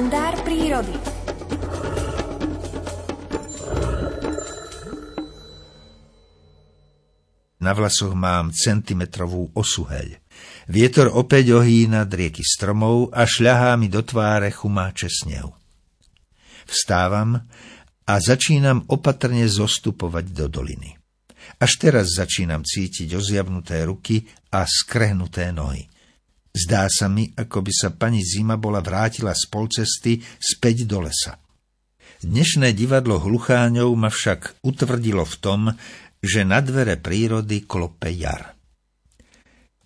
kalendár prírody. Na vlasoch mám centimetrovú osuheľ. Vietor opäť ohýna drieky stromov a šľahá mi do tváre chumáče snehu. Vstávam a začínam opatrne zostupovať do doliny. Až teraz začínam cítiť ozjavnuté ruky a skrehnuté nohy. Zdá sa mi, ako by sa pani Zima bola vrátila z polcesty späť do lesa. Dnešné divadlo hlucháňov ma však utvrdilo v tom, že na dvere prírody klope jar.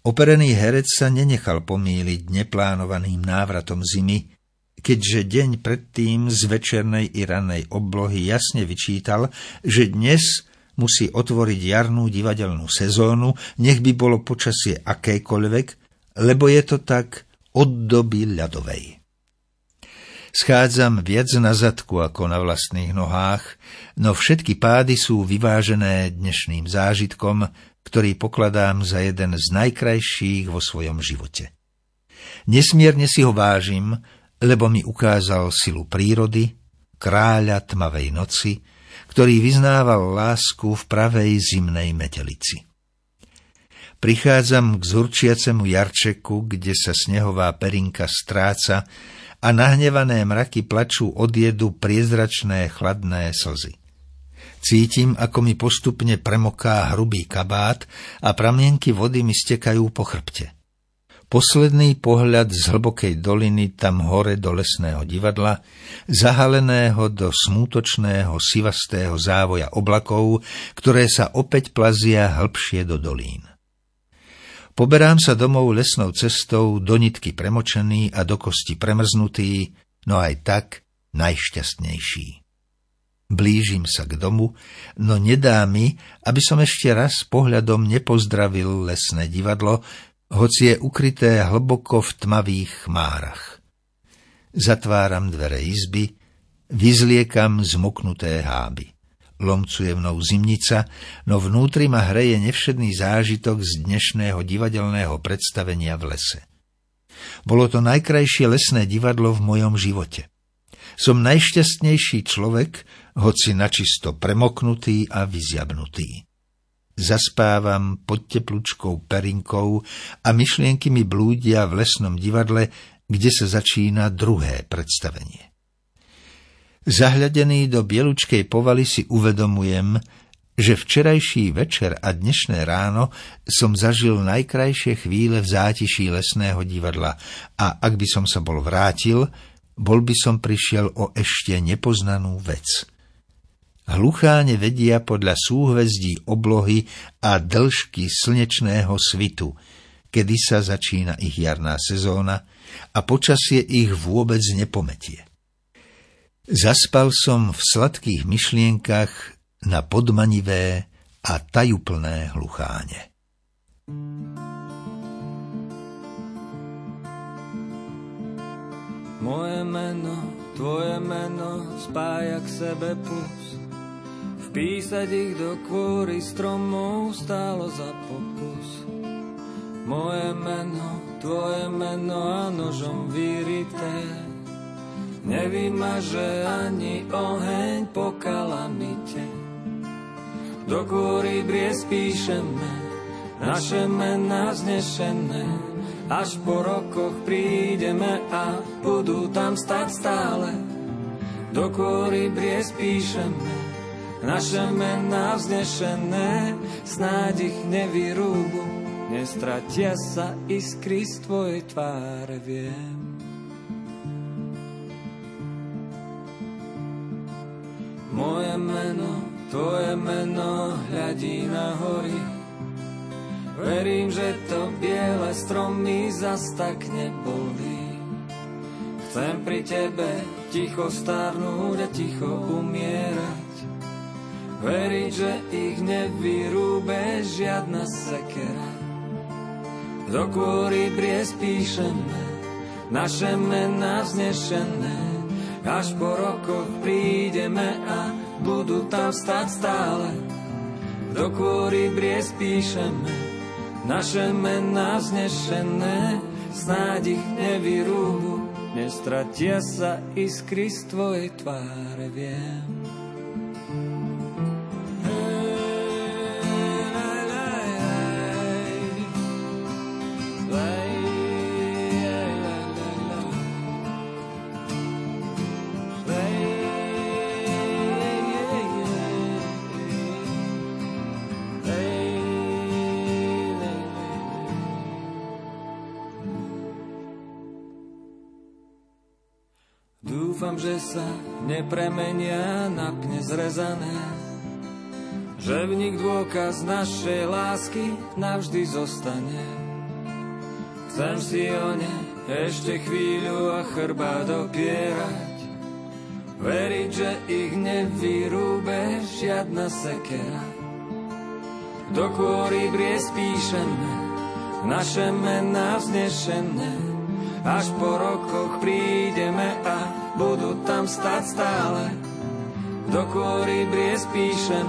Operený herec sa nenechal pomíliť neplánovaným návratom zimy, keďže deň predtým z večernej i ranej oblohy jasne vyčítal, že dnes musí otvoriť jarnú divadelnú sezónu, nech by bolo počasie akékoľvek, lebo je to tak od doby ľadovej. Schádzam viac na zadku ako na vlastných nohách, no všetky pády sú vyvážené dnešným zážitkom, ktorý pokladám za jeden z najkrajších vo svojom živote. Nesmierne si ho vážim, lebo mi ukázal silu prírody, kráľa tmavej noci, ktorý vyznával lásku v pravej zimnej metelici. Prichádzam k zurčiacemu jarčeku, kde sa snehová perinka stráca a nahnevané mraky plačú od jedu priezračné chladné slzy. Cítim, ako mi postupne premoká hrubý kabát a pramienky vody mi stekajú po chrbte. Posledný pohľad z hlbokej doliny tam hore do lesného divadla, zahaleného do smútočného sivastého závoja oblakov, ktoré sa opäť plazia hĺbšie do dolín. Poberám sa domov lesnou cestou, do nitky premočený a do kosti premrznutý, no aj tak najšťastnejší. Blížim sa k domu, no nedá mi, aby som ešte raz pohľadom nepozdravil lesné divadlo, hoci je ukryté hlboko v tmavých chmárach. Zatváram dvere izby, vyzliekam zmoknuté háby. Lomcuje mnou zimnica, no vnútri ma hreje nevšedný zážitok z dnešného divadelného predstavenia v lese. Bolo to najkrajšie lesné divadlo v mojom živote. Som najšťastnejší človek, hoci načisto premoknutý a vyziabnutý. Zaspávam pod teplúčkou perinkou a myšlienky mi blúdia v lesnom divadle, kde sa začína druhé predstavenie. Zahľadený do bielučkej povaly si uvedomujem, že včerajší večer a dnešné ráno som zažil najkrajšie chvíle v zátiší lesného divadla a ak by som sa bol vrátil, bol by som prišiel o ešte nepoznanú vec – Hlucháne vedia podľa súhvezdí oblohy a dĺžky slnečného svitu, kedy sa začína ich jarná sezóna a počasie ich vôbec nepometie. Zaspal som v sladkých myšlienkach na podmanivé a tajúplné hlucháne. Moje meno, tvoje meno spája k sebe plus Písať ich do kôry stromov stálo za pokus. Moje meno, tvoje meno a nožom vyrité. Nevymaže ani oheň po kalamite. Do kôry bries píšeme, naše mená znešené. Až po rokoch prídeme a budú tam stať stále. Do kôry bries píšeme, naše mená vznešené, snáď ich nevyrúbu, nestratia sa iskry z tvojej tváre, viem. Moje meno, tvoje meno hľadí na hory, Verím, že to biele stromy zas tak nebolí. Chcem pri tebe ticho starnúť a ticho umierať. Veriť, že ich nevyrúbe žiadna sekera. Do kôry bries píšeme, naše mená vznešené, až po rokoch prídeme a budú tam stať stále. Do kôry bries píšeme, naše mená vznešené, snáď ich nevyrúbu, nestratia sa iskry z tvojej tváre, viem. Dúfam, že sa nepremenia na pne zrezané, že v nich dôkaz našej lásky navždy zostane. Chcem si o ne ešte chvíľu a chrba dopierať, veriť, že ich nevyrúbe žiadna sekera. Do kôry bries píšeme, naše mená vznešené, až po rokoch budú tam stať stále. Do kôry bries píšem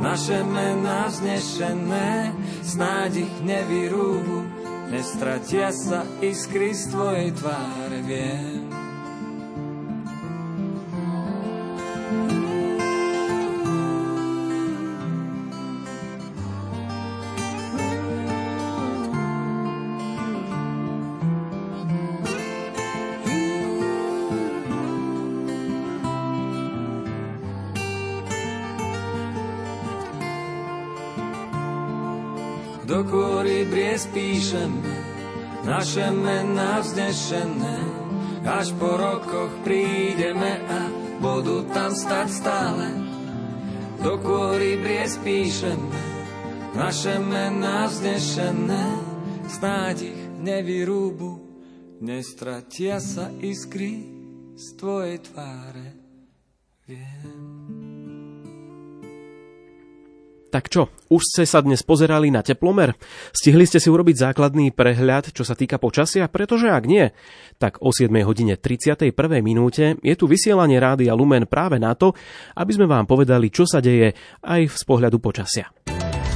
naše mená vznešené, snáď ich nevyrúbu, nestratia sa iskry z tvojej tváre, viem. Do kôry bries píšeme, naše mená vznešené, až po rokoch prídeme a budú tam stať stále. Do kôry bries píšeme, naše mená vznešené, snáď ich nevyrúbu, nestratia sa iskry z tvojej tváre. Viem. Tak čo, už ste sa dnes pozerali na teplomer? Stihli ste si urobiť základný prehľad, čo sa týka počasia? Pretože ak nie, tak o 7 hodine 31. minúte je tu vysielanie Rádia Lumen práve na to, aby sme vám povedali, čo sa deje aj z pohľadu počasia.